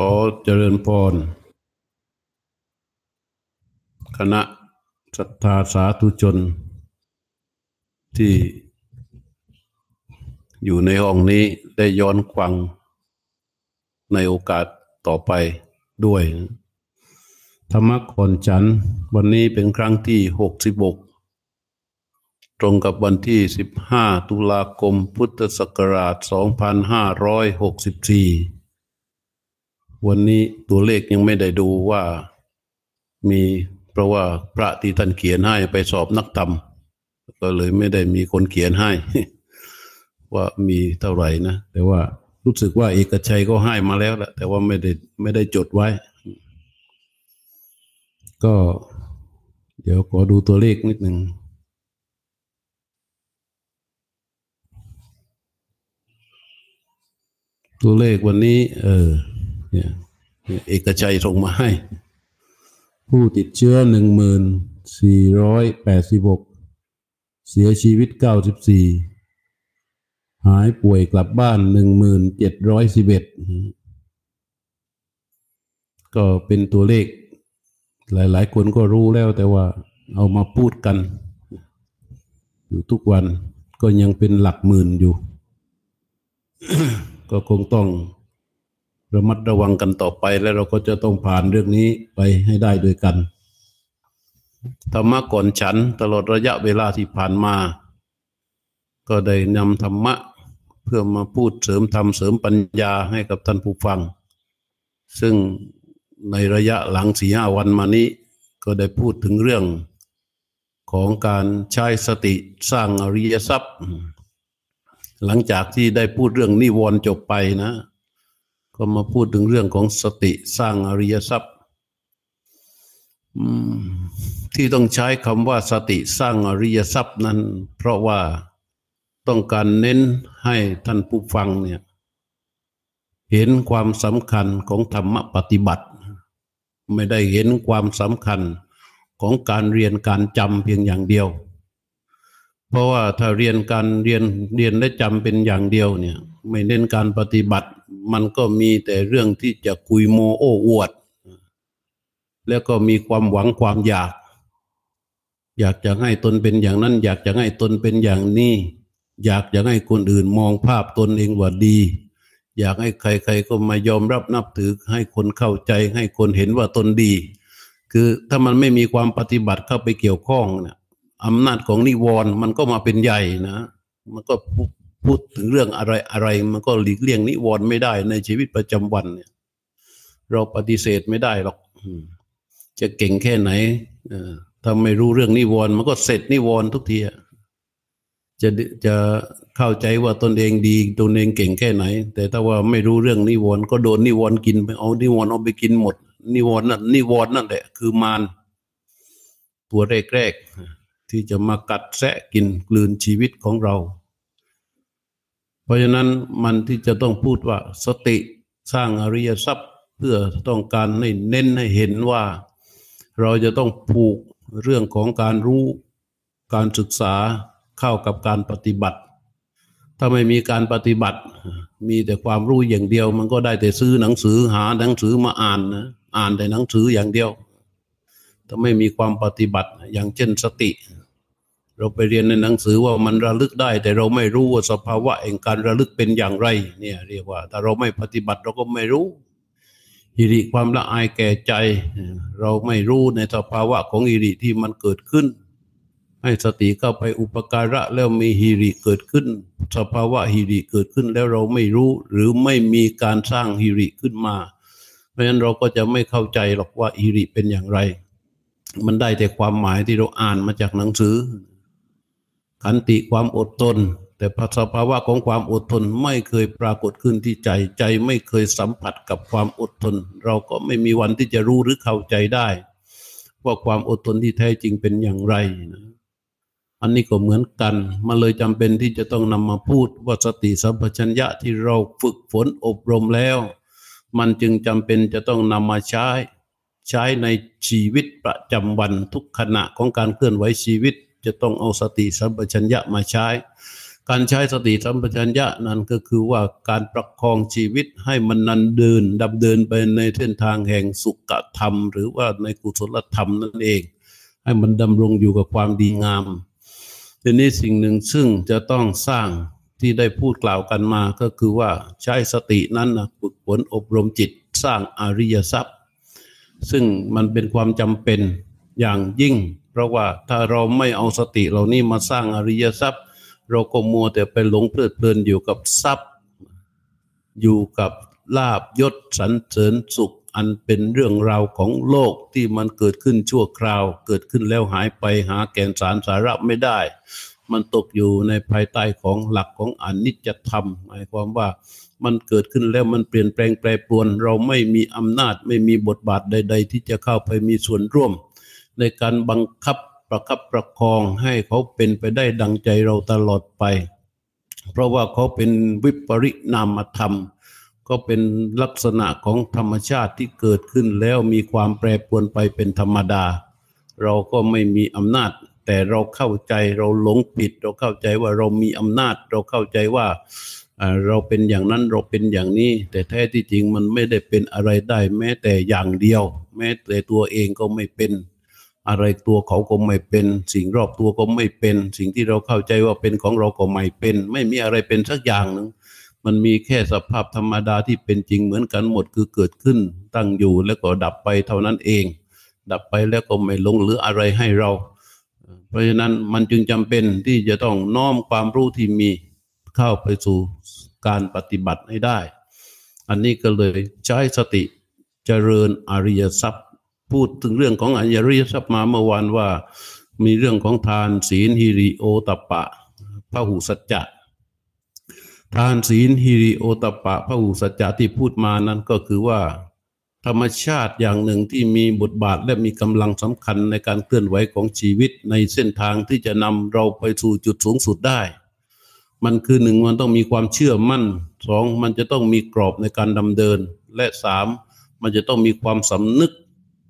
ขอเจริญพร คณะศรัทธาสาธุชน ที่อยู่ในห้องนี้ได้ย้อนควัง ในโอกาสต่อไปด้วย ธรรมะก่อนฉันวันนี้เป็นครั้งที่หกสิบกตรงกับวันที่สิบห้าตุลาคมพุทธศักราชสองพันห้าร้อยหกสิบสี่ วันนี้ตัวเลขยังไม่ได้ดูว่ามีเพราะว่าพระที่ท่านเขียนให้ไปสอบนักธรรมก็เลยไม่ได้มีคนเขียนให้ ว่ามีเท่าไหร่นะ แต่ว่ารู้สึกว่าเอกชัยก็ให้มาแล้วแหละแต่ว่าไม่ได้ไม่ได้จดไว้ ก็ เดี๋ยวขอดูตัวเลขนิดหนึ่งตัวเลขวันนี้ เออ เนี่ยเอกชัยส่งมาให้ ผู้ติดเชื้อหนึ่งหมื่นสี่ร้อยแปดสิบหกเสียชีวิตเก้าสิบสี่หายป่วยกลับบ้านหนึ่งหมื่นเจ็ดร้อยสิบเอ็ดก็เป็นตัวเลข หลาย ๆ คนก็รู้แล้วแต่ว่าเอามาพูดกัน อยู่ทุกวันก็ยังเป็นหลักหมื่นอยู่ ก็คงต้อง ระมัดระวังกันต่อไปแล้วเราก็จะต้องผ่านเรื่องนี้ไปให้ได้ด้วยกันธรรมะก่อนฉันตลอดระยะเวลาที่ผ่านมา ก็ได้นำธรรมะเพื่อมาพูดเสริมธรรมเสริมปัญญาให้กับท่านผู้ฟัง ซึ่งในระยะหลังสี่ห้าวันมานี้ ก็ได้พูดถึงเรื่องของการใช้สติสร้างอริยทรัพย์ หลังจากที่ได้พูดเรื่องนิวรณ์จบไปนะ ก็มาพูดถึงเรื่องของสติสร้างอริยทรัพย์ที่ต้องใช้คำว่าสติสร้างอริยทรัพย์นั้น เพราะว่าต้องการเน้นให้ท่านผู้ฟังเนี่ยเห็นความสำคัญของธรรมปฏิบัติ ไม่ได้เห็นความสำคัญของการเรียนการจำเพียงอย่างเดียว ราะว่าถ้าเรียนการเรียนเรียนและจำเป็นอย่างเดียวเนี่ย ไม่เน้นการปฏิบัติ มันก็มีแต่เรื่องที่จะคุยโมโอ้อวด แล้วก็มีความหวังความอยาก อยากจะให้ตนเป็นอย่างนั้น อยากจะให้ตนเป็นอย่างนี้ อยากจะให้คนอื่นมองภาพตนเองว่าดี อยากให้ใคร ๆ ก็มายอมรับนับถือให้คนเข้าใจให้คนเห็นว่าตนดี คือถ้ามันไม่มีความปฏิบัติเข้าไปเกี่ยวข้องเนี่ย อำนาจของนิวรณ์มันก็มาเป็นใหญ่นะ มันก็พูดถึงเรื่องอะไรอะไร มันก็หลีกเลี่ยงนิวรณ์ไม่ได้ในชีวิตประจำวันเนี่ย เราปฏิเสธไม่ได้หรอกจะเก่งแค่ไหนถ้าไม่รู้เรื่องนิวรณ์มันก็เสร็จนิวรณ์ทุกทีจะจะเข้าใจว่าตนเองดีตนเองเก่งแค่ไหน แต่ถ้าว่าไม่รู้เรื่องนิวรณ์ก็โดนนิวรณ์กินไปเอานิวรณ์เอาไปกินหมด นิวรณ์นั่นนิวรณ์นั่นแหละคือมารตัวแรกๆ ที่จะมากัดแซะกินกลืนชีวิตของเรา เพราะฉะนั้นมันที่จะต้องพูดว่าสติสร้างอริยทรัพย์เพื่อต้องการให้เน้นให้เห็นว่า เราจะต้องผูกเรื่องของการรู้การศึกษาเข้ากับการปฏิบัติ ถ้าไม่มีการปฏิบัติ มีแต่ความรู้อย่างเดียว มันก็ได้แต่ซื้อหนังสือหาหนังสือมาอ่านนะอ่านแต่หนังสืออย่างเดียว ถ้าไม่มีความปฏิบัติอย่างเช่นสติ เราไปเรียนในหนังสือว่ามันระลึกได้ แต่เราไม่รู้ว่าสภาวะแห่งการระลึกเป็นอย่างไร เนี่ยเรียกว่า ถ้าเราไม่ปฏิบัติเราก็ไม่รู้อิริความละอายแก่ใจ เราไม่รู้ในสภาวะของอิริที่มันเกิดขึ้น ให้สติเข้าไปอุปการะแล้วมีฮิริเกิดขึ้น สภาวะฮิริเกิดขึ้นแล้วเราไม่รู้ หรือไม่มีการสร้างฮิริขึ้นมา เพราะฉะนั้นเราก็จะไม่เข้าใจหรอกว่าฮิริเป็นอย่างไร มันได้แต่ความหมายที่เราอ่านมาจากหนังสือ ขันติความอดทนแต่สภาวะของความอดทนไม่เคยปรากฏขึ้นที่ใจใจไม่เคยสัมผัสกับความอดทน เราก็ไม่มีวันที่จะรู้หรือเข้าใจได้ ว่าความอดทนที่แท้จริงเป็นอย่างไรนะอันนี้ก็เหมือนกันมันเลยจำเป็นที่จะต้องนำมาพูดว่าสติสัมปชัญญะที่เราฝึกฝนอบรมแล้ว มันจึงจำเป็นจะต้องนำมาใช้ ใช้ในชีวิตประจำวันทุกขณะของการเคลื่อนไหวชีวิต จะต้องเอาสติสัมปชัญญะมาใช้ การใช้สติสัมปชัญญะนั้นก็คือว่าการประคองชีวิตให้มันนันเดินดำเดินไปในเส้นทางแห่งสุขธรรม หรือว่าในกุศลธรรมนั่นเอง ให้มันดำรงอยู่กับความดีงามทีนี้สิ่งหนึ่งซึ่งจะต้องสร้างที่ได้พูดกล่าวกันมาก็คือว่าใช้สตินั้นนะฝึกฝนอบรมจิตสร้างอริยทรัพย์ ซึ่งมันเป็นความจำเป็นอย่างยิ่ง เพราะว่าถ้าเราไม่เอาสติเหล่านี้มาสร้างอริยทรัพย์ เราก็มัวแต่ไปหลงเพลิดเพลินอยู่กับทรัพย์ อยู่กับลาบยศสรรเสริญสุขอันเป็นเรื่องราวของโลกที่มันเกิดขึ้นชั่วคราว เกิดขึ้นแล้วหายไปหาแก่นสารสาระไม่ได้ มันตกอยู่ในภายใต้ของหลักของอนิจจธรรมหมายความว่ามันเกิดขึ้นแล้วมันเปลี่ยนแปลงแปรปรวน เราไม่มีอำนาจไม่มีบทบาทใด ๆ ที่จะเข้าไปมีส่วนร่วม ในการบังคับประคับประคองให้เขาเป็นไปได้ดังใจเราตลอดไป เพราะว่าเขาเป็นวิปริณามธรรม ก็เป็นลักษณะของธรรมชาติที่เกิดขึ้นแล้วมีความแปรปรวนไปเป็นธรรมดา เราก็ไม่มีอำนาจ แต่เราเข้าใจเราหลงผิด เราเข้าใจว่าเรามีอำนาจ เราเข้าใจว่าเราเป็นอย่างนั้นเราเป็นอย่างนี้ แต่แท้ที่จริงมันไม่ได้เป็นอะไรได้ แม้แต่อย่างเดียว แม้แต่ตัวเองก็ไม่เป็น อะไรตัวเขาก็ไม่เป็น สิ่งรอบตัวก็ไม่เป็น สิ่งที่เราเข้าใจว่าเป็นของเราก็ไม่เป็น ไม่มีอะไรเป็นสักอย่างหนึ่งมันมีแค่สภาพธรรมดาที่เป็นจริงเหมือนกันหมดคือเกิดขึ้น ตั้งอยู่แล้วก็ดับไปเท่านั้นเอง ดับไปแล้วก็ไม่ลงเหลืออะไรให้เรา เพราะฉะนั้นมันจึงจำเป็นที่จะต้องน้อมความรู้ที่มีเข้าไปสู่การปฏิบัติให้ได้ อันนี้ก็เลยใช้สติเจริญอริยทรัพย์ พูดถึงเรื่องของอริยทรัพย์มาเมื่อวานว่า มีเรื่องของทานศีลฮิริโอตปะพระหูสัจจะทานศีลฮิริโอตปะพระหูสัจจะที่พูดมานั้นก็คือว่า ธรรมชาติอย่างหนึ่งที่มีบทบาทและมีกำลังสำคัญในการเคลื่อนไหวของชีวิตในเส้นทางที่จะนำเราไปสู่จุดสูงสุดได้ มันคือหนึ่งมันต้องมีความเชื่อมั่นสองมันจะต้องมีกรอบในการดำเดิน และสามมันจะต้องมีความสำนึก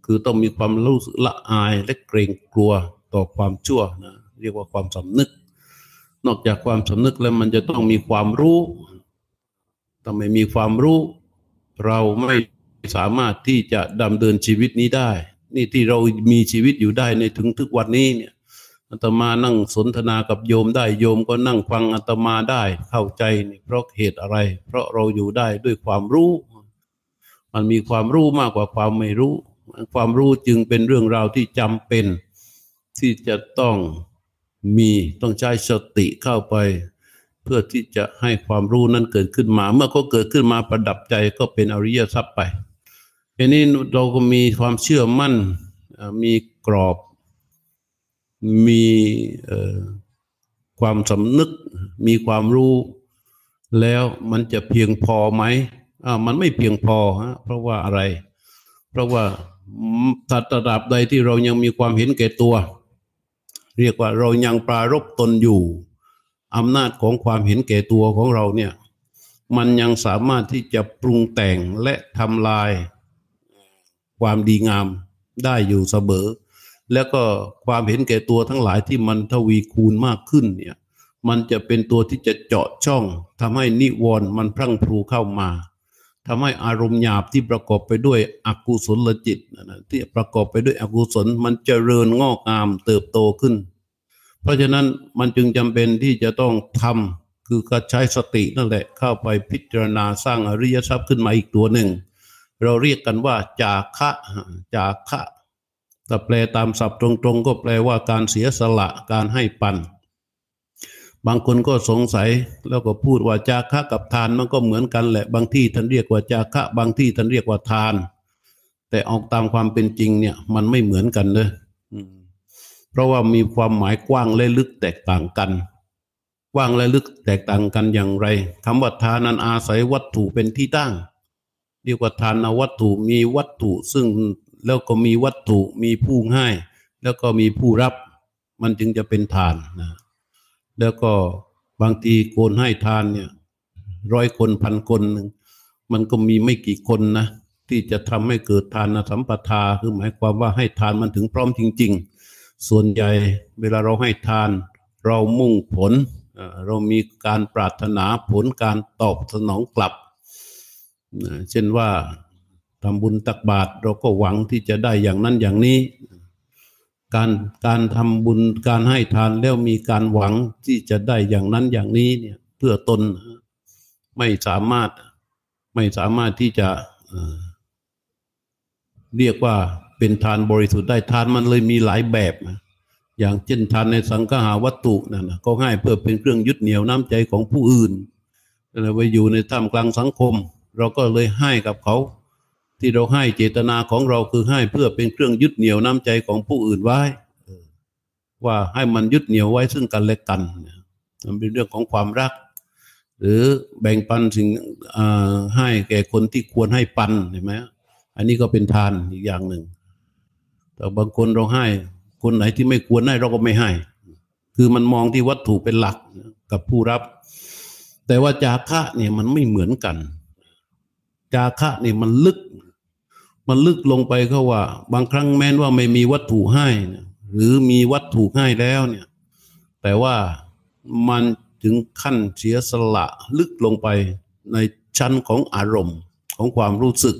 คือต้องมีความรู้สึกละอายและเกรงกลัวต่อความชั่วนะเรียกว่าความสำนึก นอกจากความสำนึกแล้วมันจะต้องมีความรู้ถ้าไม่มีความรู้ เราไม่สามารถที่จะดำเนินชีวิตนี้ได้ นี่ที่เรามีชีวิตอยู่ได้ในถึงทุกวันนี้เนี่ยอาตมานั่งสนทนากับโยมได้โยมก็นั่งฟังอาตมาได้เข้าใจนี่เพราะเหตุอะไร เพราะเราอยู่ได้ด้วยความรู้ มันมีความรู้มากกว่าความไม่รู้ ความรู้จึงเป็นเรื่องราวที่จำเป็น ที่จะต้องมีต้องใช้สติเข้าไป เพื่อที่จะให้ความรู้นั้นเกิดขึ้นมา เมื่อเขาเกิดขึ้นมาประดับใจก็เป็นอริยทรัพย์ไปทีนี้เราก็มีความเชื่อมั่นมีกรอบมีความสำนึกมีความรู้ แล้วมันจะเพียงพอไหมอ่ามันไม่เพียงพอฮะเพราะว่าอะไร เพราะว่า ตัดระดับใดที่เรายังมีความเห็นแก่ตัว เรียกว่าเรายังปรารบตนอยู่อำนาจของความเห็นแก่ตัวของเราเนี่ยมันยังสามารถที่จะปรุงแต่งและทำลาย ความดีงามได้อยู่เสมอ แล้วก็ความเห็นแก่ตัวทั้งหลายที่มันทวีคูณมากขึ้นเนี่ยมันจะเป็นตัวที่จะเจาะช่องทำให้นิวรณ์มันพรั่งพรูเข้ามา ทำให้อารมณ์หยาบที่ประกอบไปด้วยอกุศลจิตนะที่ประกอบไปด้วยอกุศลมันเจริญงอกงามเติบโตขึ้น เพราะฉะนั้นมันจึงจำเป็นที่จะต้องทำคือการใช้สตินั่นแหละเข้าไปพิจารณาสร้างอริยทรัพย์ขึ้นมาอีกตัวหนึ่ง เราเรียกกันว่าจาคะจาคะถ้าแปลตามศัพท์ตรงๆ ก็แปลว่าการเสียสละการให้ปัน บางคนก็สงสัยแล้วก็พูดว่าจาคะกับทานมันก็เหมือนกันแหละบางที่ท่านเรียกว่าจาคะ บางที่ท่านเรียกว่าทาน แต่ออกตามความเป็นจริงเนี่ยมันไม่เหมือนกันเลยเพราะว่ามีความหมายกว้างและลึกแตกต่างกัน กว้างและลึกแตกต่างกันอย่างไรคำว่าทานนั้นอาศัยวัตถุเป็นที่ตั้ง เรียกว่าทานวัตถุมีวัตถุซึ่งแล้วก็มีวัตถุมีผู้ให้ แล้วก็มีผู้รับ มันจึงจะเป็นทานนะ แล้วก็บางทีโกนให้ทานเนี่ยร้อยคนพันคนหนึ่งมันก็มีไม่กี่คนนะที่จะทำให้เกิดทานสัมปทาคือหมายความว่าให้ทานมันถึงพร้อมจริง ๆ ส่วนใหญ่เวลาเราให้ทาน เรามุ่งผล เรามีการปรารถนาผลการตอบสนองกลับ เช่นว่าทำบุญตักบาตรเราก็หวังที่จะได้อย่างนั้นอย่างนี้ การการทำบุญการให้ทานแล้วมีการหวังที่จะได้อย่างนั้นอย่างนี้เนี่ยเพื่อตนไม่สามารถไม่สามารถที่จะเรียกว่าเป็นทานบริสุทธิ์ได้ทานมันเลยมีหลายแบบ อย่างเช่นทานในสังฆาวัตถุนั่นนะก็ให้เพื่อเป็นเครื่องยึดเหนี่ยวน้ำใจของผู้อื่นเราไปอยู่ในท่ามกลางสังคม เราก็เลยให้กับเขา ที่เราให้เจตนาของเราคือให้เพื่อเป็นเครื่องยึดเหนี่ยวน้ำใจของผู้อื่นไว้ว่าให้มันยึดเหนี่ยวไว้ซึ่งกันและกันมันเป็นเรื่องของความรัก หรือแบ่งปันสิ่งให้แก่คนที่ควรให้ปันเห็นไหมอันนี้ก็เป็นทานอีกอย่างหนึ่ง แต่บางคนเราให้ คนไหนที่ไม่ควรให้เราก็ไม่ให้ คือมันมองที่วัตถุเป็นหลักกับผู้รับ แต่ว่าจาคะเนี่ยมันไม่เหมือนกัน จาคะเนี่ยมันลึก มันลึกลงไปเขาว่า บางครั้งแม้นว่าไม่มีวัตถุให้ หรือมีวัตถุให้แล้วเนี่ย แต่ว่ามันถึงขั้นเสียสละลึกลงไปในชั้นของอารมณ์ของความรู้สึก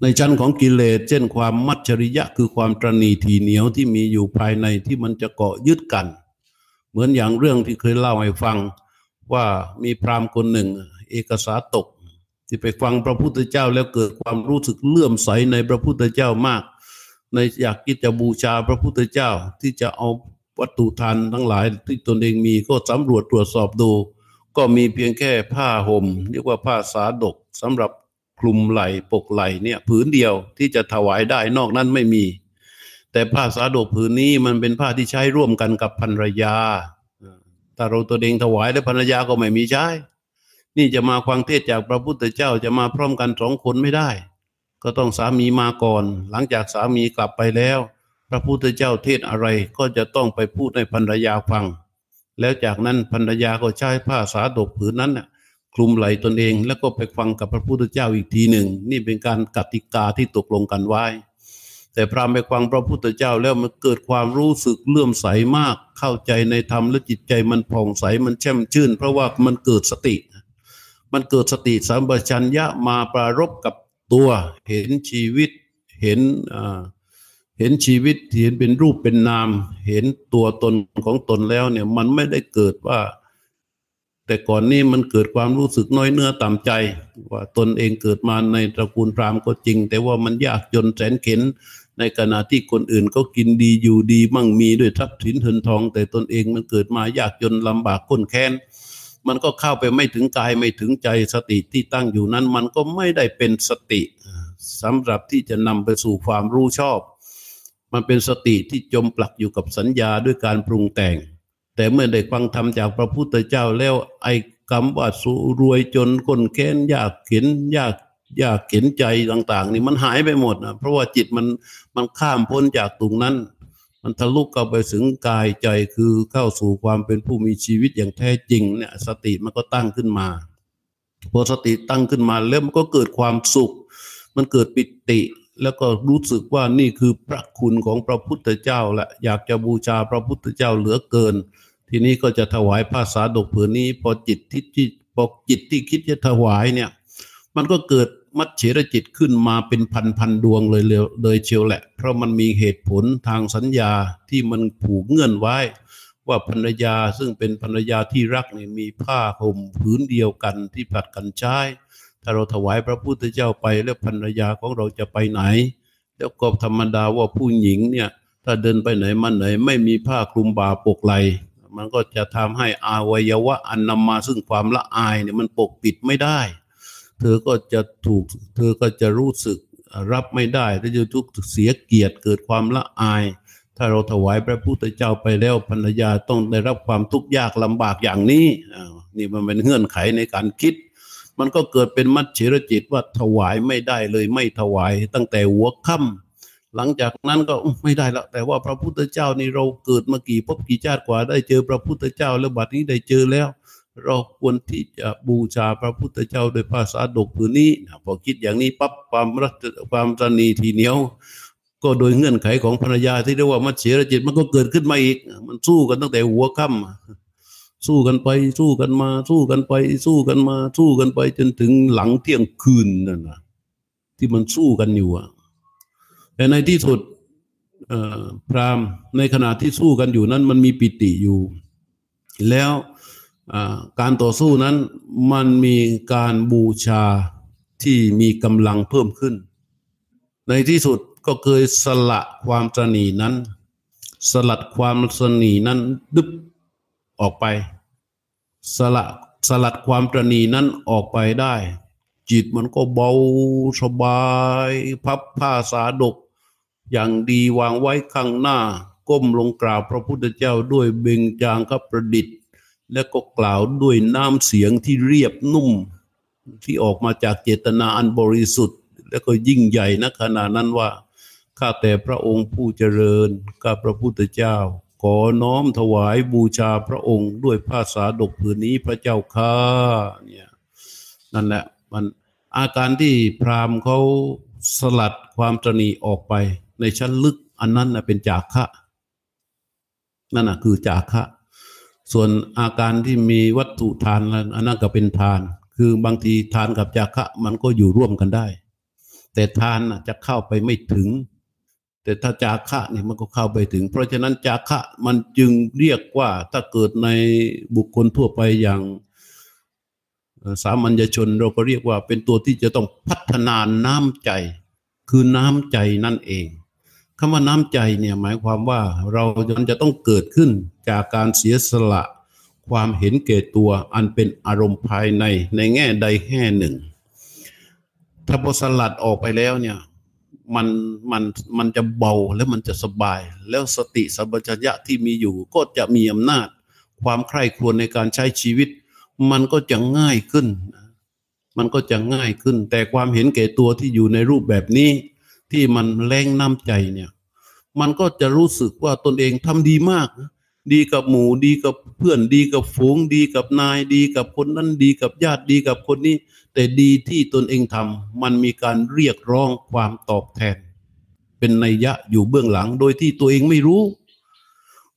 ในชั้นของกิเลสเช่นความมัจฉริยะคือความตรณีทีเหนียวที่มีอยู่ภายในที่มันจะเกาะยึดกัน เหมือนอย่างเรื่องที่เคยเล่าให้ฟังว่ามีพราหมณ์คนหนึ่ง เอกสาตก ที่ไปฟังพระพุทธเจ้าแล้วเกิดความรู้สึกเลื่อมใสในพระพุทธเจ้ามาก ในอยากที่จะบูชาพระพุทธเจ้าที่จะเอาวัตถุทานทั้งหลายที่ตนเองมีก็สำรวจตรวจสอบดู ก็มีเพียงแค่ผ้าห่ม เรียกว่าผ้าสาดกสำหรับคลุมไหล่ปกไหล่เนี่ยผืนเดียวที่จะถวายได้นอกนั้นไม่มี แต่ผ้าสาดกผืนนี้มันเป็นผ้าที่ใช้ร่วมกันกับภรรยาถ้าเราตัวเองถวายแล้วภรรยาก็ไม่มีใช้ นี่จะมาฟังเทศจากพระพุทธเจ้าจะมาพร้อมกันสองคนไม่ได้ ก็ต้องสามีมาก่อน หลังจากสามีกลับไปแล้ว พระพุทธเจ้าเทศอะไรก็จะต้องไปพูดให้ภรรยาฟัง แล้วจากนั้นภรรยาก็ใช้ผ้าสาดกผืนนั้นน่ะคลุมไหลตนเอง แล้วก็ไปฟังกับพระพุทธเจ้าอีกทีหนึ่ง นี่เป็นการกติกาที่ตกลงกันไว้ แต่พรามไปฟังพระพุทธเจ้าแล้วมันเกิดความรู้สึกเลื่อมใสมาก เข้าใจในธรรมและจิตใจมันผ่องใสมันแช่มชื่น เพราะว่ามันเกิดสติ มันเกิดสติสัมปชัญญะมาปรารบกับตัว เห็นชีวิตเห็นเห็นชีวิตเห็นเป็นรูปเป็นนาม เห็นตัวตนของตนแล้วเนี่ยมันไม่ได้เกิดว่า แต่ก่อนนี้มันเกิดความรู้สึกน้อยเนื้อต่ำใจ ว่าตนเองเกิดมาในตระกูลพราหมณ์ก็จริง แต่ว่ามันยากจนแสนเข็นในขณะที่คนอื่นก็กินดีอยู่ดีมั่งมีด้วยทรัพย์สินเงินทอง แต่ตนเองมันเกิดมายากจนลำบากค้นแค้น มันก็เข้าไปไม่ถึงกายไม่ถึงใจสติที่ตั้งอยู่นั้น มันก็ไม่ได้เป็นสติสำหรับที่จะนำไปสู่ความรู้ชอบ มันเป็นสติที่จมปลักอยู่กับสัญญาด้วยการปรุงแต่ง แต่เมื่อได้ฟังธรรมจากพระพุทธเจ้าแล้วไอ้คำว่าสุรวยจนคนแค้นยากเข็นยากยากเข็นใจต่าง ๆ นี่มันหายไปหมดนะเพราะว่าจิตมันมันข้ามพ้นจากตรงนั้น มันทะลุเข้าไปถึงกายใจคือเข้าสู่ความเป็นผู้มีชีวิตอย่างแท้จริงเนี่ยสติมันก็ตั้งขึ้นมาพอสติตั้งขึ้นมาแล้วมันก็เกิดความสุข มันเกิดปิติ แล้วก็รู้สึกว่านี่คือพระคุณของพระพุทธเจ้าแหละอยากจะบูชาพระพุทธเจ้าเหลือเกิน ทีนี้ก็จะถวายผ้าสาดกผืนนี้ พอจิตที่พอจิตที่คิดจะถวายเนี่ย มันก็เกิด มัจเฉรจิตขึ้นมาเป็นพันพันดวงเลยเลยเชียวแหละ เพราะมันมีเหตุผลทางสัญญาที่มันผูกเงื่อนไว้ ว่าภรรยาซึ่งเป็นภรรยาที่รักเนี่ยมีผ้าห่มผืนเดียวกันที่ผัดกันใช้ ถ้าเราถวายพระพุทธเจ้าไปแล้วภรรยาของเราจะไปไหน แล้วก็ธรรมดาว่าผู้หญิงเนี่ยถ้าเดินไปไหนมาไหนไม่มีผ้าคลุมบ่าปกไหลมันก็จะทำให้อวัยวะอันนำมาซึ่งความละอายเนี่ยมันปกปิดไม่ได้ เธอก็จะถูก เธอก็จะรู้สึกรับไม่ได้ถ้าจะทุกเสียเกียรติเกิดความละอาย ถ้าเราถวายพระพุทธเจ้าไปแล้วภรรยาต้องได้รับความทุกข์ยากลำบากอย่างนี้นี่มันเป็นเงื่อนไขในการคิด มันก็เกิดเป็นมัจฉิรจิตว่าถวายไม่ได้เลยไม่ถวายตั้งแต่หัวค่ำหลังจากนั้นก็ไม่ได้แล้วแต่ว่าพระพุทธเจ้านี่เราเกิดมากี่พบกี่ชาติกว่าได้เจอพระพุทธเจ้าแล้วบัดนี้ได้เจอแล้ว เราควรที่จะบูชาพระพุทธเจ้าโดยภาษาดกผืนนี้พอคิดอย่างนี้ปั๊บความรักความสนีทีเหนียว ก็โดยเงื่อนไขของภรรยาที่เรียกว่ามัจเฉรจิตมันก็เกิดขึ้นมาอีก มันสู้กันตั้งแต่หัวค่ำสู้กันไปสู้กันมา สู้กันไป สู้กันมา สู้กันไปจนถึงหลังเที่ยงคืนนั่นนะที่มันสู้กันอยู่อะแต่ในที่สุดพรามในขณะที่สู้กันอยู่นั้น มันมีปิติอยู่ แล้ว การต่อสู้นั้นมันมีการบูชาที่มีกำลังเพิ่มขึ้น ในที่สุดก็เคยสละความสนีนั้น สลัดความสนีนั้นดึบออกไป สละสลัดความตรณีนั้นออกไปได้ จิตมันก็เบาสบาย พับผ้าสาดก อย่างดีวางไว้ข้างหน้า ก้มลงกราบพระพุทธเจ้าด้วยเบงจางกับประดิษฐ์ และก็กล่าวด้วยน้ำเสียงที่เรียบนุ่มที่ออกมาจากเจตนาอันบริสุทธิ์ และก็ยิ่งใหญ่นะขณะนั้นว่า ข้าแต่พระองค์ผู้เจริญกับพระพุทธเจ้า ขอน้อมถวายบูชาพระองค์ด้วยผ้าสาดกผืนนี้พระเจ้าข้าเนี่ยนั่นแหละมันอาการที่พราหมณ์เขาสลัดความตรณีออกไป ในชั้นลึกอันนั้นนะเป็นจากะนั่นนะคือจากะ ส่วนอาการที่มีวัตถุทานอันนั้นก็เป็นทาน คือบางทีทานกับจากขะมันก็อยู่ร่วมกันได้ แต่ทานจะเข้าไปไม่ถึง แต่ถ้าจาคะเนี่ยมันก็เข้าไปถึง เพราะฉะนั้นจาคะมันจึงเรียกว่าถ้าเกิดในบุคคลทั่วไปอย่างสามัญชนเราก็เรียกว่าเป็นตัวที่จะต้องพัฒนาน้ำใจ คือน้ำใจนั่นเอง คำว่าน้ำใจเนี่ยหมายความว่าเราจะต้องเกิดขึ้นจากการเสียสละ ความเห็นเก่ตัวอันเป็นอารมณ์ภายในในแง่ใดแง่หนึ่ง ถ้าพอสลัดออกไปแล้วเนี่ยมันมันมันจะเบาแล้วมันจะสบาย แล้วสติสัมปชัญญะที่มีอยู่ ก็จะมีอำนาจ ความใคร่ครวญในการใช้ชีวิต มันก็จะง่ายขึ้น มันก็จะง่ายขึ้น แต่ความเห็นแก่ตัวที่อยู่ในรูปแบบนี้ ที่มันแรงน้ำใจเนี่ย มันก็จะรู้สึกว่าตนเองทำดีมาก ดีกับหมู่ดีกับเพื่อนดีกับฝูง ดีกับนายดีกับคนนั้นดีกับญาติดีกับคนนี้ แต่ดีที่ตนเองทำมันมีการเรียกร้องความตอบแทน เป็นนัยยะอยู่เบื้องหลังโดยที่ตัวเองไม่รู้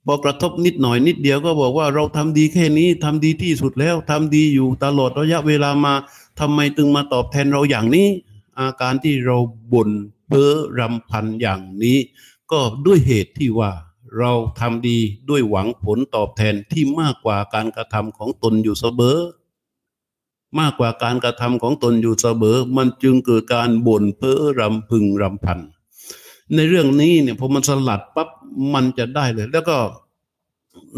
พอกระทบนิดหน่อยนิดเดียวก็บอกว่าเราทำดีแค่นี้ทำดีที่สุดแล้วทำดีอยู่ตลอดระยะเวลามาทำไมตึงมาตอบแทนเราอย่างนี้ อาการที่เราบ่น เพ้อรำพันอย่างนี้ ก็ด้วยเหตุที่ว่าเราทำดีด้วยหวังผลตอบแทนที่มากกว่าการกระทำของตนอยู่เสมอ มากกว่าการกระทำของตนอยู่เสมอ มันจึงเกิดการบ่นเพ้อรำพึงรำพัน ในเรื่องนี้เนี่ยพอมันสลัดปั๊บมันจะได้เลย แล้วก็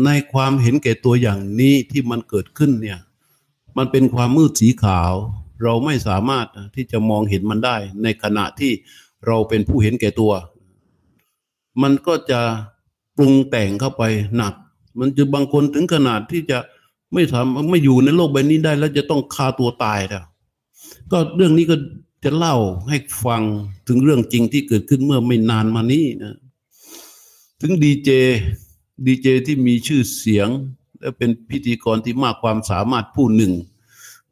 ในความเห็นแก่ตัวอย่างนี้ที่มันเกิดขึ้นเนี่ย มันเป็นความมืดสีขาว เราไม่สามารถที่จะมองเห็นมันได้ ในขณะที่ เราเป็นผู้เห็นแก่ตัว มันก็จะปรุงแต่งเข้าไปหนัก มันจะบางคนถึงขนาดที่จะไม่ทำไม่อยู่ในโลกใบนี้ได้ แล้วจะต้องฆ่าตัวตายแล้วก็เรื่องนี้ก็จะเล่าให้ฟังถึงเรื่องจริงที่เกิดขึ้นเมื่อไม่นานมานี้นะถึงดีเจดีเจที่มีชื่อเสียง และเป็นพิธีกรที่มากความสามารถผู้หนึ่ง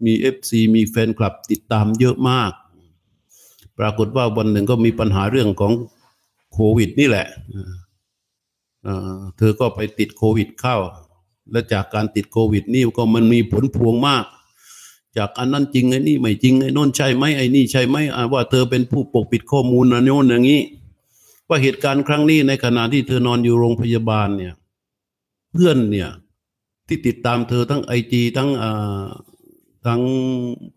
มี FC มีแฟนคลับติดตามเยอะมาก ปรากฏว่าวันหนึ่งก็มีปัญหาเรื่องของโควิด นี่แหละเธอก็ไปติดโควิดเข้า และจากการติดโควิด นี่ก็มันมีผลพวงมาก จากอันนั้นจริงไอ้นี่ไม่จริงไอ้นนใช่ไหมไอ้นี่ใช่ไหมว่าเธอเป็นผู้ปกปิดข้อมูลนะโน่นอย่างนี้ ว่าเหตุการณ์ครั้งนี้ในขณะที่เธอนอนอยู่โรงพยาบาลเนี่ย เพื่อนเนี่ยที่ติดตามเธอทั้งไอจีทั้งอ่าทั้ง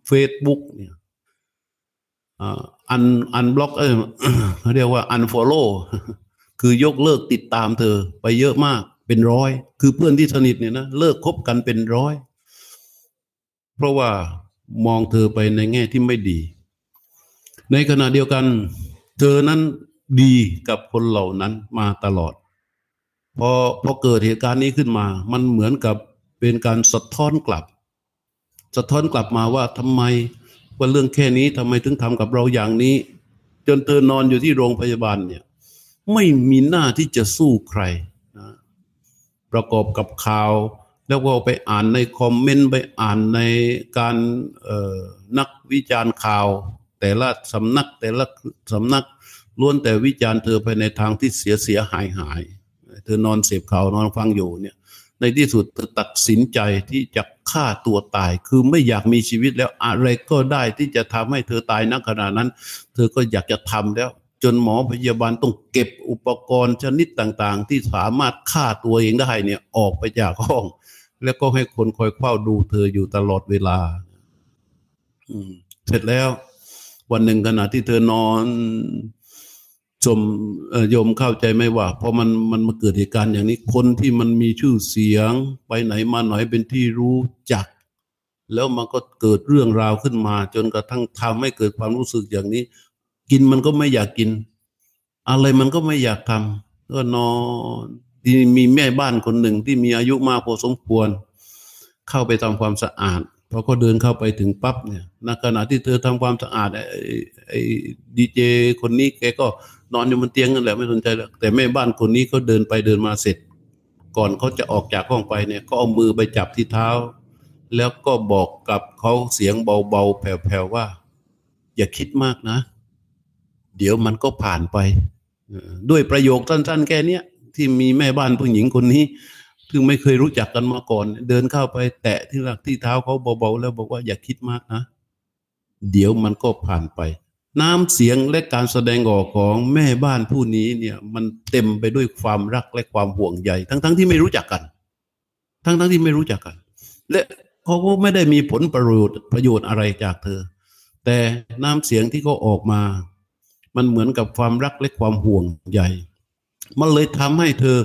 เฟซบุ๊กเนี่ย un unblock เออเรียกว่า unfollow คือยกเลิกติดตามเธอไปเยอะมากเป็นร้อย คือเพื่อนที่สนิทเนี่ยนะเลิกคบกันเป็นร้อย เพราะว่ามองเธอไปในแง่ที่ไม่ดี ในขณะเดียวกัน เธอนั้นดีกับคนเหล่านั้นมาตลอด พอพอเกิดเหตุการณ์นี้ขึ้นมา มันเหมือนกับเป็นการสะท้อนกลับ สะท้อนกลับมาว่าทำไม ว่าเรื่องแค่นี้ทำไมถึงทำกับเราอย่างนี้ จนเธอนอนอยู่ที่โรงพยาบาลเนี่ย ไม่มีหน้าที่จะสู้ใครประกอบกับข่าว แล้วก็ไปอ่านในคอมเมนต์ไปอ่านในการนักวิจารณ์ข่าว แต่ละสำนักแต่ละสำนักล้วนแต่วิจารณ์เธอไปในทางที่เสียเสียหายหาย เธอนอนเสพข่าวนอนฟังอยู่เนี่ย ในที่สุดเธอตัดสินใจที่จะฆ่าตัวตาย คือไม่อยากมีชีวิตแล้วอะไรก็ได้ที่จะทำให้เธอตายนักขณะนั้น เธอก็อยากจะทำแล้ว จนหมอพยาบาลต้องเก็บอุปกรณ์ชนิดต่างๆ ที่สามารถฆ่าตัวเองได้เนี่ยออกไปจากห้อง แล้วก็ให้คนคอยเฝ้าดูเธออยู่ตลอดเวลา อืม เสร็จแล้ว วันหนึ่งขณะที่เธอนอน ชมโยมเข้าใจไหมว่าพอมันมันมาเกิดเหตุการณ์อย่างนี้คนที่มันมีชื่อเสียง ไปไหนมาไหนเป็นที่รู้จัก แล้วมันก็เกิดเรื่องราวขึ้นมา จนกระทั่งทำให้เกิดความรู้สึกอย่างนี้ กินมันก็ไม่อยากกิน อะไรมันก็ไม่อยากทำก็นอนที่มีแม่บ้านคนหนึ่งที่มีอายุมากพอสมควร เข้าไปทำความสะอาดพอเขาเดินเข้าไปถึงปั๊บเนี่ยในขณะที่เธอทำความสะอาดไอ้ไอ้ดีเจคนนี้แกก็ นอนอยู่บนเตียงนั่นแหละไม่สนใจแล้วแต่แม่บ้านคนนี้เขาเดินไปเดินมาเสร็จ ก่อนเขาจะออกจากห้องไปเนี่ย ก็เอามือไปจับที่เท้า แล้วก็บอกกับเขาเสียงเบาๆแผ่วๆว่า อย่าคิดมากนะ เดี๋ยวมันก็ผ่านไป ด้วยประโยคสั้นๆ แค่นี้ที่มีแม่บ้านผู้หญิงคนนี้ซึ่งไม่เคยรู้จักกันมาก่อน เดินเข้าไปแตะที่หลักที่เท้าเขาเบาๆแล้วบอกว่าอย่าคิดมากนะ เดี๋ยวมันก็ผ่านไป น้ำเสียงและการแสดงออกของแม่บ้านผู้นี้เนี่ย มันเต็มไปด้วยความรักและความห่วงใยทั้งๆทที่ไม่รู้จักกัน ทั้งๆทที่ไม่รู้จักกัน และเขาก็ไม่ได้มีผลประโยชน์ประโยชน์อะไรจากเธอ แต่น้ำเสียงที่เขาออกมา มันเหมือนกับความรักและความห่วงใยมันเลยทำให้เธอ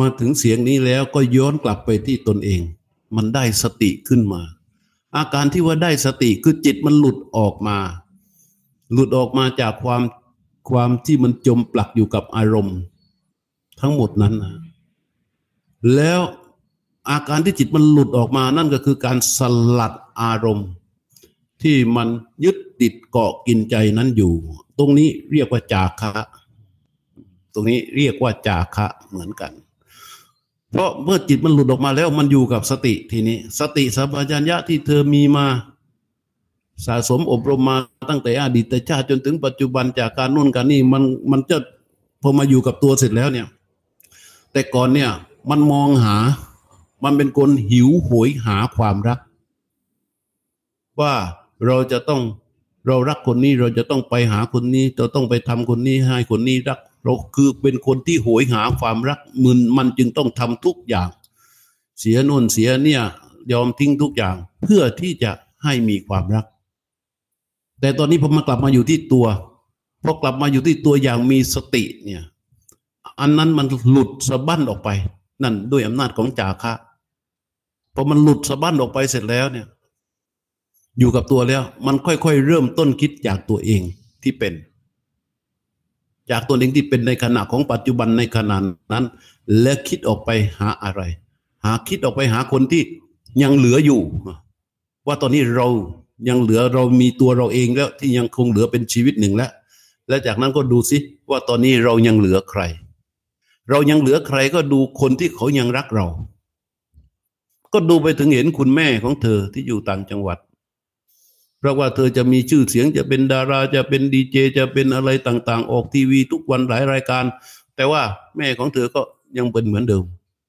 มาถึงเสียงนี้แล้วก็ย้อนกลับไปที่ตนเอง มันได้สติขึ้นมา อาการที่ว่าได้สติคือจิตมันหลุดออกมา หลุดออกมาจากความความที่มันจมปลักอยู่กับอารมณ์ ทั้งหมดนั้นนะแล้วอาการที่จิตมันหลุดออกมานั่นก็คือการสลัดอารมณ์ ที่มันยึดติดเกาะกินใจนั้นอยู่ ตรงนี้เรียกว่าจาคะ ตรงนี้เรียกว่าจาคะเหมือนกัน เพราะเมื่อจิตมันหลุดออกมาแล้วมันอยู่กับสติทีนี้ สติสัมปชัญญะที่เธอมีมา สะสมอบรมมาตั้งแต่อดีตชาติจนถึงปัจจุบันจากการนู่นการนี่มันมันจะพอมาอยู่กับตัวเสร็จแล้วเนี่ย แต่ก่อนเนี่ยมันมองหา มันเป็นคนหิวโหยหาความรัก ว่าเราจะต้องเรารักคนนี้เราจะต้องไปหาคนนี้เราต้องไปทำคนนี้ให้คนนี้รัก เราคือเป็นคนที่โหยหาความรักมึนมันจึงต้องทำทุกอย่าง เสียนู่นเสียเนี่ยยอมทิ้งทุกอย่าง เพื่อที่จะให้มีความรัก แต่ตอนนี้พอมากลับมาอยู่ที่ตัวพอกลับมาอยู่ที่ตัวอย่างมีสติเนี่ย อันนั้นมันหลุดสะบั้นออกไป นั่นด้วยอำนาจของจาคะพอมันหลุดสะบั้นออกไปเสร็จแล้วเนี่ย อยู่กับตัวแล้ว มันค่อยๆเริ่มต้นคิดจากตัวเองที่เป็น จากตัวเองที่เป็นในขณะของปัจจุบันในขณะนั้น และคิดออกไปหาอะไร หาคิดออกไปหาคนที่ยังเหลืออยู่ ว่าตอนนี้เรา ยังเหลือเรามีตัวเราเองแล้วที่ยังคงเหลือเป็นชีวิตหนึ่งแล้ว และจากนั้นก็ดูสิว่าตอนนี้เรายังเหลือใคร เรายังเหลือใครก็ดูคนที่เขายังรักเรา ก็ดูไปถึงเห็นคุณแม่ของเธอที่อยู่ต่างจังหวัด เพราะว่าเธอจะมีชื่อเสียงจะเป็นดาราจะเป็นดีเจจะเป็นอะไรต่างๆ ออกทีวีทุกวันหลายรายการ แต่ว่าแม่ของเธอก็ยังเป็นเหมือนเดิม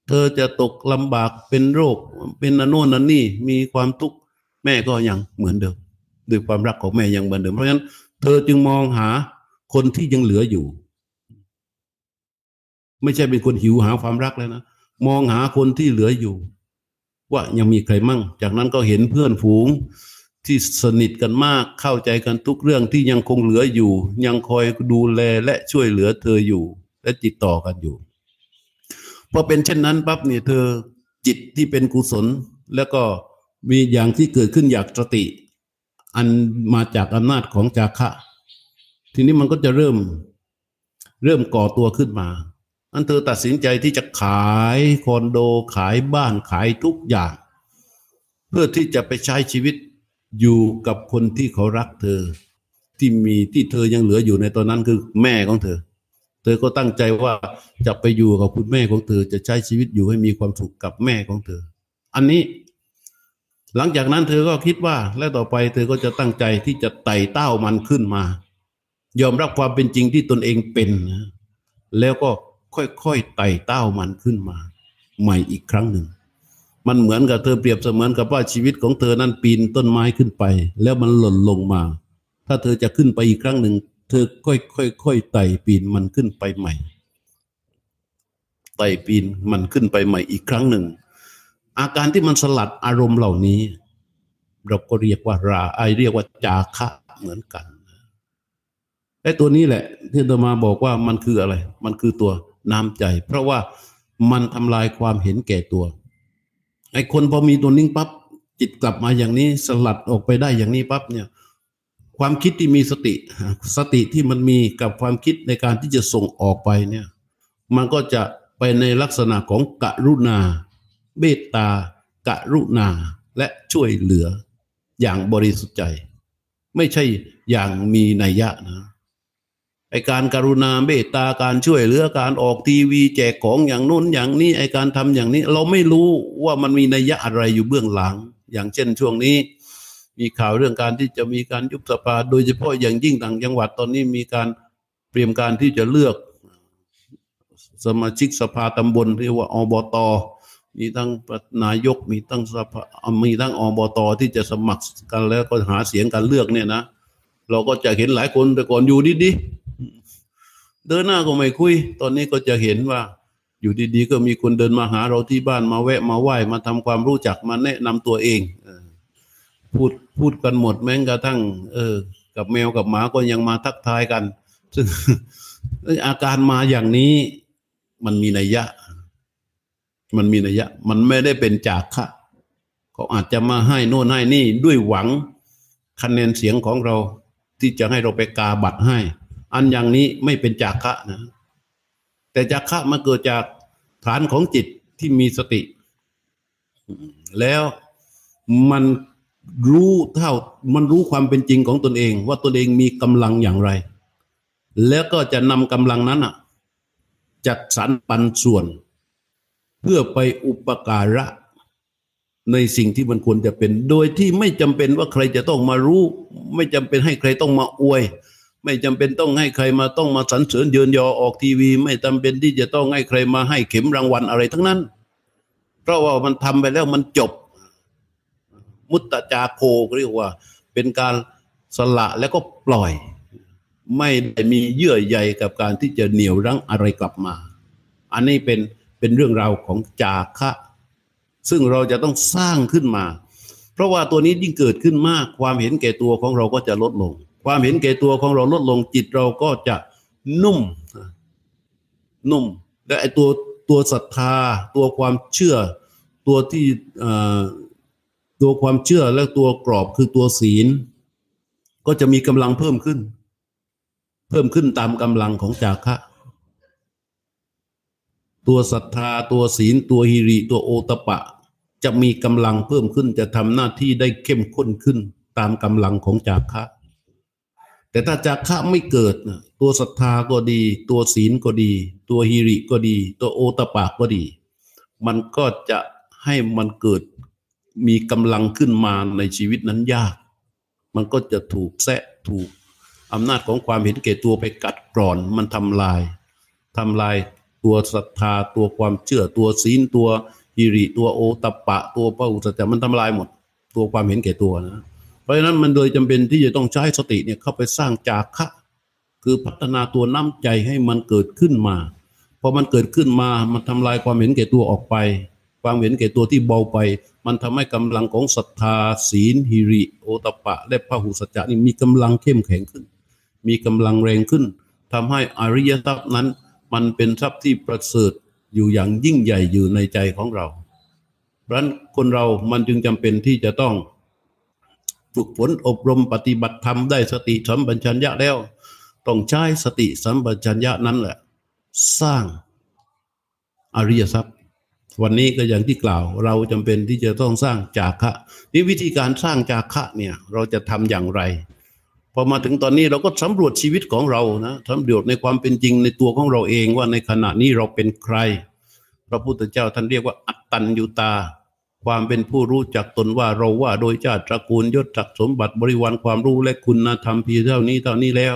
เธอจะตกลำบากเป็นโรค เป็นอนโน่นนันนี่มีความทุกข์ แม่ก็ยังเหมือนเดิมด้วยความรักของแม่ยังเหมือนเดิมเพราะฉะนั้น เธอจึงมองหาคนที่ยังเหลืออยู่ ไม่ใช่เป็นคนหิวหาความรักแล้วนะมองหาคนที่เหลืออยู่ ว่ายังมีใครมั่ง จากนั้นก็เห็นเพื่อนฝูงที่สนิทกันมากเข้าใจกันทุกเรื่องที่ยังคงเหลืออยู่ ยังคอยดูแลและช่วยเหลือเธออยู่ และติดต่อกันอยู่พอเป็นเช่นนั้นปั๊บเนี่ยเธอจิตที่เป็นกุศลแล้วก็ มีอย่างที่เกิดขึ้นอยากสติ อันมาจากอำนาจของจาคะ ทีนี้มันก็จะเริ่ม เริ่มก่อตัวขึ้นมา อันเธอตัดสินใจที่จะขายคอนโดขายบ้านขายทุกอย่าง เพื่อที่จะไปใช้ชีวิตอยู่กับคนที่เขารักเธอ ที่มีที่เธอยังเหลืออยู่ในตอนนั้นคือแม่ของเธอ เธอก็ตั้งใจว่าจะไปอยู่กับคุณแม่ของเธอ จะใช้ชีวิตอยู่ให้มีความสุขกับแม่ของเธอ อันนี้ หลังจากนั้นเธอก็คิดว่า และต่อไปเธอก็จะตั้งใจที่จะไต่เต้ามันขึ้นมา ยอมรับความเป็นจริงที่ตนเองเป็นนะแล้วก็ค่อยๆไต่เต้ามันขึ้นมา ใหม่อีกครั้งหนึ่ง มันเหมือนกับเธอเปรียบเสมือนกับว่าชีวิตของเธอนั้นปีนต้นไม้ขึ้นไป แล้วมันหล่นลงมา ถ้าเธอจะขึ้นไปอีกครั้งหนึ่ง เธอค่อยๆไต่ปีนมันขึ้นไปใหม่ไต่ปีนมันขึ้นไปใหม่อีกครั้งหนึ่ง อาการที่มันสลัดอารมณ์เหล่านี้ เราก็เรียกว่าราไอเรียกว่าจาคะเหมือนกันไอ้ตัวนี้แหละ ที่ตมาบอกว่ามันคืออะไร มันคือตัวน้ำใจ เพราะว่ามันทำลายความเห็นแก่ตัวไอ้คนพอมีตัวนิ่งปั๊บจิตกลับมาอย่างนี้สลัดออกไปได้อย่างนี้ปั๊บเนี่ย ความคิดที่มีสติ สติที่มันมีกับความคิดในการที่จะส่งออกไปเนี่ย มันก็จะไปในลักษณะของกรุณา เบตตากรุณาและช่วยเหลืออย่างบริสุทธิ์ใจ ไม่ใช่อย่างมีนัยยะนะไอการการุณาเมตตาการช่วยเหลือการออกทีวีแจกของอย่างนู้นอย่างนี้ไอการทำอย่างนี้ เราไม่รู้ว่ามันมีนัยยะอะไรอยู่เบื้องหลัง อย่างเช่นช่วงนี้ มีข่าวเรื่องการที่จะมีการยุบสภาโดยเฉพาะอย่างยิ่งต่างจังหวัดตอนนี้มีการเตรียมการที่จะเลือก สมาชิกสภาตำบลเรียกว่าอบต มีทั้งนายกมีทั้งสภามีทั้งอบตที่จะสมัครกันแล้วก็หาเสียงการเลือกเนี่ยนะเราก็จะเห็นหลายคนแต่ก่อนอยู่ดีๆเดินหน้าก็ไม่คุย ตอนนี้ก็จะเห็นว่า อยู่ดีๆ ก็มีคนเดินมาหาเราที่บ้านมาแวะมาไหว้มาทำความรู้จักมาแนะนำตัวเองพูดพูดกันหมดแม้กระทั่ง เออ กับแมวกับหมาก็ยังมาทักทายกัน ซึ่งอาการมาอย่างนี้มันมีนัยยะ มันมีนัยยะ มันไม่ได้เป็นจากค่ะเขาอาจจะมาให้โน่นให้นี่ด้วยหวังคะแนนเสียงของเราที่จะให้เราไปกาบัตรให้ อันอย่างนี้ไม่เป็นจากะนะ แต่จากะมันเกิดจากฐานของจิตที่มีสติ แล้วมันรู้เท่ามันรู้ความเป็นจริงของตนเอง ว่าตนเองมีกำลังอย่างไร แล้วก็จะนำกำลังนั้นอะจัดสรรปันส่วน เพื่อไปอุปการะในสิ่งที่มันควรจะเป็น โดยที่ไม่จำเป็นว่าใครจะต้องมารู้ ไม่จำเป็นให้ใครต้องมาอวย ไม่จำเป็นต้องให้ใครมาต้องมาสรรเสริญเยือนยอออกทีวี ไม่จำเป็นที่จะต้องให้ใครมาให้เข็มรางวัลอะไรทั้งนั้น เพราะว่ามันทำไปแล้วมันจบ มุตตะจาโคเรียกว่า เป็นการสละแล้วก็ปล่อย ไม่ได้มีเยื่อใยกับการที่จะเหนี่ยวรั้งอะไรกลับมา อันนี้เป็น เป็นเรื่องราวของจาคะ ซึ่งเราจะต้องสร้างขึ้นมา เพราะว่าตัวนี้ยิ่งเกิดขึ้นมาก ความเห็นแก่ตัวของเราก็จะลดลง ความเห็นแก่ตัวของเราลดลงจิตเราก็จะนุ่ม นุ่มและไอตัวตัวศรัทธา ตัวความเชื่อ ตัวที่ตัวความเชื่อและตัวกรอบคือตัวศีล ก็จะมีกำลังเพิ่มขึ้น เพิ่มขึ้นตามกำลังของจาคะ ตัวศรัทธาตัวศีลตัวฮิริตัวโอตปะ จะมีกำลังเพิ่มขึ้นจะทำหน้าที่ได้เข้มข้นขึ้นตามกำลังของจาคะแต่ถ้าจากะไม่เกิดตัวศรัทธาก็ดี ตัวศีลก็ดี ตัวฮิริก็ดี ตัวโอตปาก็ดี มันก็จะให้มันเกิดมีกำลังขึ้นมาในชีวิตนั้นยาก มันก็จะถูกแทะถูกอำนาจของความเห็นแก่ตัวไปกัดกร่อน มันทำลายทำลาย ตัวศรัทธาตัวความเชื่อตัวศีลตัวฮิริตัวโอตปะ ตัวพระอุตตะมันทำลายหมด ตัวความเห็นแก่ตัวนะเพราะฉะนั้นมันโดยจำเป็นที่จะต้องใช้สติเนี่ยเข้าไปสร้างจากะคือพัฒนาตัวน้ำใจให้มันเกิดขึ้นมาพอมันเกิดขึ้นมามันทำลายความเห็นแก่ตัวออกไป ความเห็นแก่ตัวที่เบาไป มันทำให้กำลังของศรัทธา ศีลหิริ โอตปะ และพระหุสัจจะนี่มีกำลังเข้มแข็งขึ้น มีกำลังแรงขึ้นทำให้อริยทรัพย์นั้น มันเป็นทรัพย์ที่ประเสริฐอยู่อย่างยิ่งใหญ่อยู่ในใจของเราเพราะนั้นคนเรามันจึงจำเป็นที่จะต้องฝึกฝนอบรมปฏิบัติธรรมได้สติสัมปชัญญะแล้ว ต้องใช้สติสัมปชัญญะนั้นแหละ สร้างอริยทรัพย์ วันนี้ก็อย่างที่กล่าว เราจำเป็นที่จะต้องสร้างจากะนี่วิธีการสร้างจากะเนี่ยเราจะทำอย่างไร พอมาถึงตอนนี้เราก็สำรวจชีวิตของเรานะสำรวจในความเป็นจริงในตัวของเราเองว่าในขณะนี้เราเป็นใคร พระพุทธเจ้าท่านเรียกว่าอัตตัญญูตา ความเป็นผู้รู้จักตนว่าเราว่าโดยชาติตระกูลยศจักสมบัติบริวารความรู้และคุณธรรมเพียงเท่านี้เท่านี้แล้ว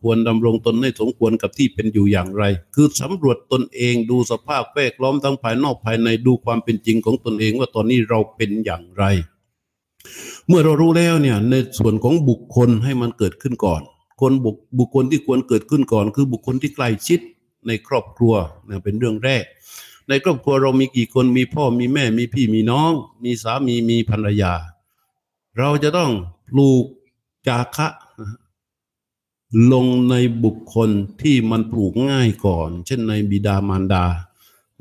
ควรดำรงตนให้สมควรกับที่เป็นอยู่อย่างไร คือสำรวจตนเองดูสภาพแวดล้อมทั้งภายนอกภายในดูความเป็นจริงของตนเองว่าตอนนี้เราเป็นอย่างไร เมื่อเรารู้แล้วเนี่ยในส่วนของบุคคลให้มันเกิดขึ้นก่อน คนบุคบุคคลที่ควรเกิดขึ้นก่อน คือบุคคลที่ใกล้ชิดในครอบครัวเนี่ยเป็นเรื่องแรก ในครอบครัวเรามีกี่คนมีพ่อมีแม่มีพี่มีน้อง มีสามีมีภรรยา เราจะต้องปลูกจาคะลงในบุคคลที่มันปลูกง่ายก่อน เช่นในบิดามารดา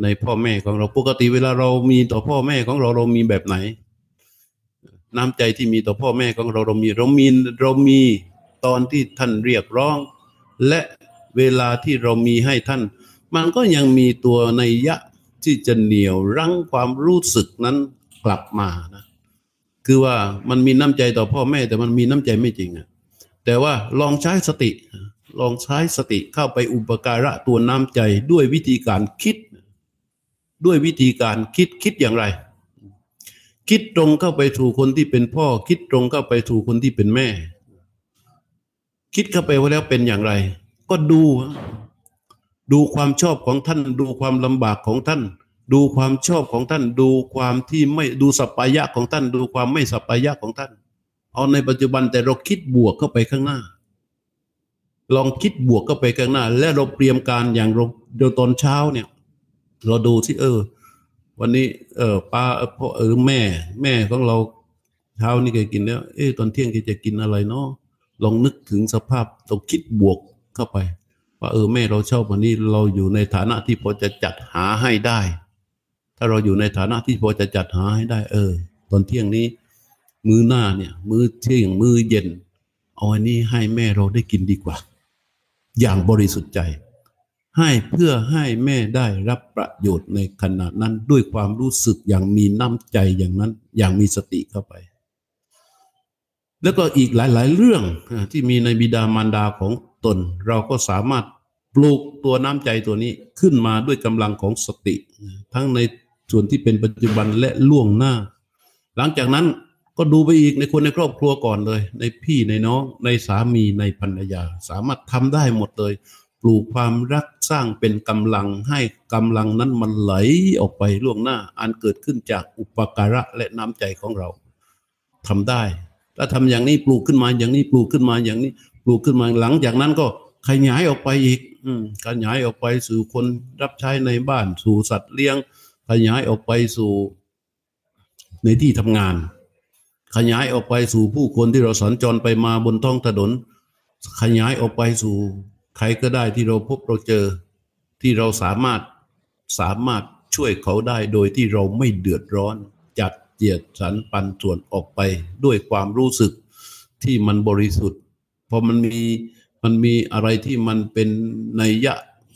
ในพ่อแม่ของเราปกติเวลาเรามีต่อพ่อแม่ของเราเรามีแบบไหน น้ำใจที่มีต่อพ่อแม่ของเราเรามีเรามีเรามีตอนที่ท่านเรียกร้อง และเวลาที่เรามีให้ท่าน มันก็ยังมีตัวในยะที่จะเหนียวรั้งความรู้สึกนั้นกลับมานะคือว่ามันมีน้ำใจต่อพ่อแม่ แต่มันมีน้ำใจไม่จริงอะแต่ว่าลองใช้สติ ลองใช้สติเข้าไปอุปการะตัวน้ำใจด้วยวิธีการคิด ด้วยวิธีการคิดคิดอย่างไร คิดตรงเข้าไปสู่คนที่เป็นพ่อ คิดตรงเข้าไปสู่คนที่เป็นแม่ คิดเข้าไปว่าแล้วเป็นอย่างไร ก็ดู ดูความชอบของท่าน ดูความลำบากของท่าน ดูความชอบของท่าน ดูความที่ไม่ดูสัพพายะของท่าน ดูความไม่สัพพายะของท่าน เอาในปัจจุบันแต่เราคิดบวกเข้าไปข้างหน้า ลองคิดบวกเข้าไปข้างหน้า และเราเตรียมการอย่างเราเดี๋ยวตอนเช้าเนี่ย เราดูที่เออ วันนี้ เออป้าพ่อเออแม่ แม่ของเราเช้านี่แกกินแล้ว เออตอนเที่ยงแกจะกินอะไรเนาะลองนึกถึงสภาพต้องคิดบวกเข้าไป ว่าเออแม่เราชอบวันนี้เราอยู่ในฐานะที่พอจะจัดหาให้ได้ ถ้าเราอยู่ในฐานะที่พอจะจัดหาให้ได้ เออ ตอนเที่ยงนี้ มื้อหน้าเนี่ย มื้อเที่ยงมื้อเย็นเอาอันนี้ให้แม่เราได้กินดีกว่า อย่างบริสุทธิ์ใจ ให้เพื่อให้แม่ได้รับประโยชน์ในขณะนั้นด้วยความรู้สึกอย่างมีน้ำใจอย่างนั้น อย่างมีสติเข้าไป แล้วก็อีกหลาย ๆ เรื่องที่มีในบิดามารดาของตน เราก็สามารถปลูกตัวน้ำใจตัวนี้ขึ้นมาด้วยกำลังของสติ ทั้งในส่วนที่เป็นปัจจุบันและล่วงหน้า หลังจากนั้นก็ดูไปอีกในคนในครอบครัวก่อนเลย ในพี่ในน้องในสามีในภรรยา สามารถทำได้หมดเลย ลูกความรักสร้างเป็นกำลังให้กำลังนั้นมันไหลออกไปล่วงหน้า อันเกิดขึ้นจากอุปการะและน้ำใจของเราทำได้ถ้าทำอย่างนี้ปลูกขึ้นมาอย่างนี้ปลูกขึ้นมาอย่างนี้ ปลูกขึ้นมาหลังจากนั้นก็ขยายออกไปอีกอขยายออกไปสู่คนรับใช้ในบ้าน สู่สัตว์เลี้ยง ขยายออกไปสู่ในที่ทำงาน ขยายออกไปสู่ผู้คนที่เราสัญจรไปมาบนท้องถนน ขยายออกไปสู่ ใครก็ได้ที่เราพบเราเจอที่เราสามารถสามารถช่วยเขาได้โดยที่เราไม่เดือดร้อน จัดเจียดสรรปันส่วนออกไปด้วยความรู้สึกที่มันบริสุทธิ์พอมันมีมันมีอะไรที่มันเป็นนัยยะ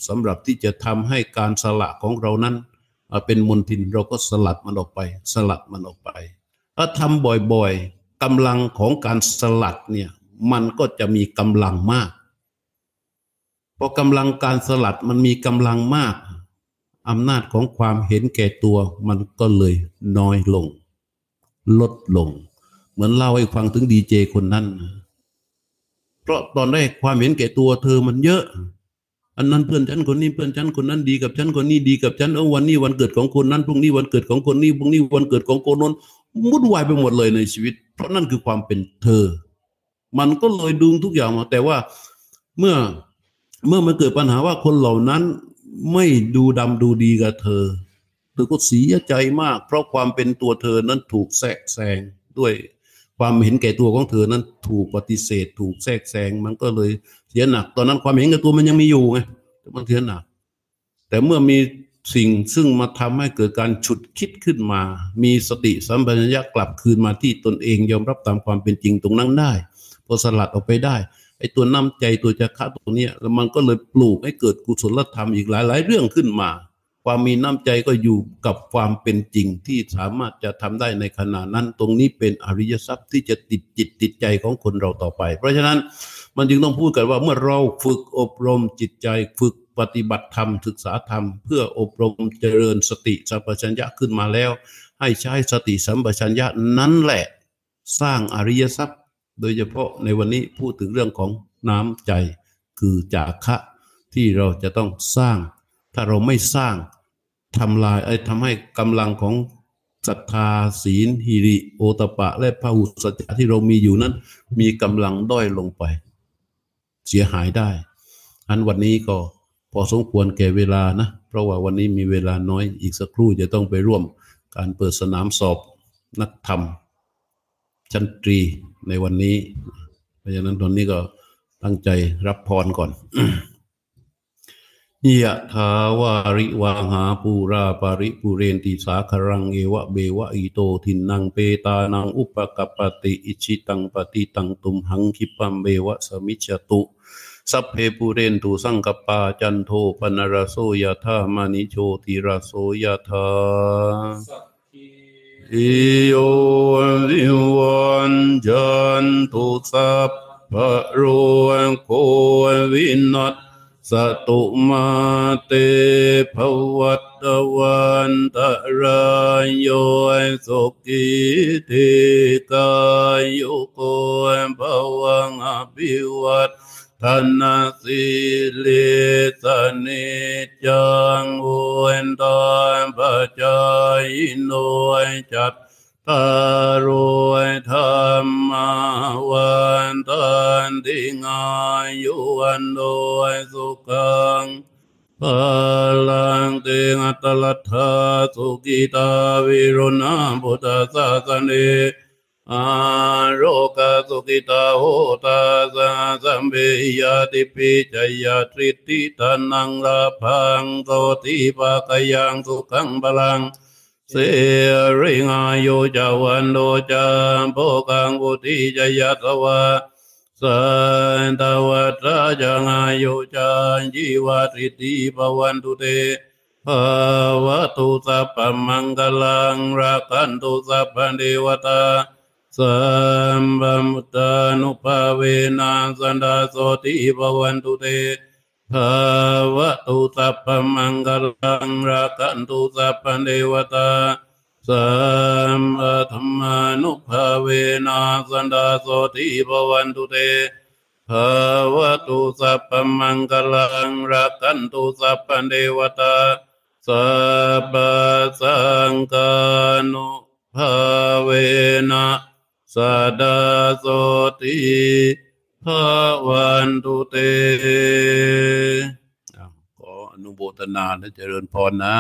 สำหรับที่จะทำให้การสละของเรานั้นเป็นมนทินเราก็สลัดมันออกไป สลัดมันออกไป ถ้าทำบ่อยๆกำลังของการสลัดเนี่ยมันก็จะมีกำลังมาก พอกำลังการสลัดมันมีกำลังมากอำนาจของความเห็นแก่ตัวมันก็เลยน้อยลง ลดลง เหมือนเล่าให้ฟังถึงดีเจคนนั้น เพราะตอนแรกความเห็นแก่ตัวเธอมันเยอะ อันนั้นเพื่อนฉันคนนี้เพื่อนฉันคนนั้นดีกับฉันคนนี้ดีกับฉันเออวันนี้วันเกิดของคนนั้นพรุ่งนี้วันเกิดของคนนี้พรุ่งนี้วันเกิดของคนนั้นวุ่นวายไปหมดเลยในชีวิต เพราะนั่นคือความเป็นเธอ มันก็เลยดึงทุกอย่างมาแต่ว่าเมื่อ เมื่อมันเกิดปัญหาว่าคนเหล่านั้นไม่ดูดำดูดีกับเธอ เธอก็เสียใจมาก เพราะความเป็นตัวเธอนั้นถูกแทรกแซงด้วยความเห็นแก่ตัวของเธอนั้นถูกปฏิเสธ ถูกแทรกแซงมันก็เลยเสียหนัก ตอนนั้นความเห็นแก่ตัวมันยังมีอยู่ไงมันเสียหนัก แต่เมื่อมีสิ่งซึ่งมาทำให้เกิดการฉุดคิดขึ้นมา มีสติสัมปชัญญะกลับคืนมาที่ตนเองยอมรับตามความเป็นจริงตรงนั้นได้พอสลัดออกไปได้ ไอ้ตัวน้ำใจตัวจะฆ่าตรงนี้แล้วมันก็เลยปลูกให้เกิดกุศลธรรมอีกหลาย ๆ เรื่องขึ้นมา ความมีน้ำใจก็อยู่กับความเป็นจริงที่สามารถจะทำได้ในขณะนั้น ตรงนี้เป็นอริยทรัพย์ที่จะติดจิตติดใจของคนเราต่อไป เพราะฉะนั้นมันจึงต้องพูดกันว่าเมื่อเราฝึกอบรมจิตใจฝึกปฏิบัติธรรมศึกษาธรรม เพื่ออบรมเจริญสติสัมปชัญญะขึ้นมาแล้ว ให้ใช้สติสัมปชัญญะนั้นแหละ สร้างอริยทรัพย์ โดยเฉพาะในวันนี้พูดถึงเรื่องของน้ำใจคือจาคะที่เราจะต้องสร้าง ถ้าเราไม่สร้างทำลายไอ้ทำให้กำลังของศรัทธาศีลฮิริ โอตปะ และพหุสัจจะที่เรามีอยู่นั้น มีกำลังด้อยลงไป เสียหายได้ อันวันนี้ก็พอสมควรแก่เวลานะ เพราะว่าวันนี้มีเวลาน้อยอีกสักครู่จะต้องไปร่วมการเปิดสนามสอบนักธรรม ชั้นตรีในวันนี้ เพราะฉะนั้นตอนนี้ก็ตั้งใจรับพรก่อนยะถาวาริวาหาปูราปาริปุเรนติสาครังเอวะเบวะอิโตทินังเปตานังอุปกปติอิชิตังปฏิตังตุมหังคิปัมเบวะสมิจตุ สัพเพปุเรนตุสังกปาจันโทปนรโสยะธามานิโชติรโสยะธา อิโยวิวันจันตุสัพพะโรโควินัสสตุมาเตภวัตวันตรายโยสุกิธิกายุโกภวังอภิวัต ทนสิลิสนิจังโวนตานปัจจายโนจัตตารวยธรรมาวันตันติงายุวันโดยสุขังพลังเตงัตลัทธาสุกิตาวิรุณาพุทธศาสเน โรกสุกิตาโหตาสาสัมเบยติปิจยาตริติตานังลาพังโตติปะกยังสุขังบาลังเสริงายุจาวันโดจามโพกังบุติจยาตวะสันตวัตราจังอายุจานจีวัติติปวันตุเตภาวะตุสัพพมังกลังรักันตุสัพพเดวตา สัมบัมุตานุภาเวนัสันดาโสติปวันตุเตภาวะตุสัพพมังกลังรักันตุสัพพเดวตาสัมปธรรมานุภาเวนัสันดาโสติภวันตุเตภาวะตุสัพพมังกลังรักันตุสัพพเดวตาสัพพสังกานุภาเวนะ สัดาโสติภาวันตุเตขออนุโมทนาและเจริญพรนะ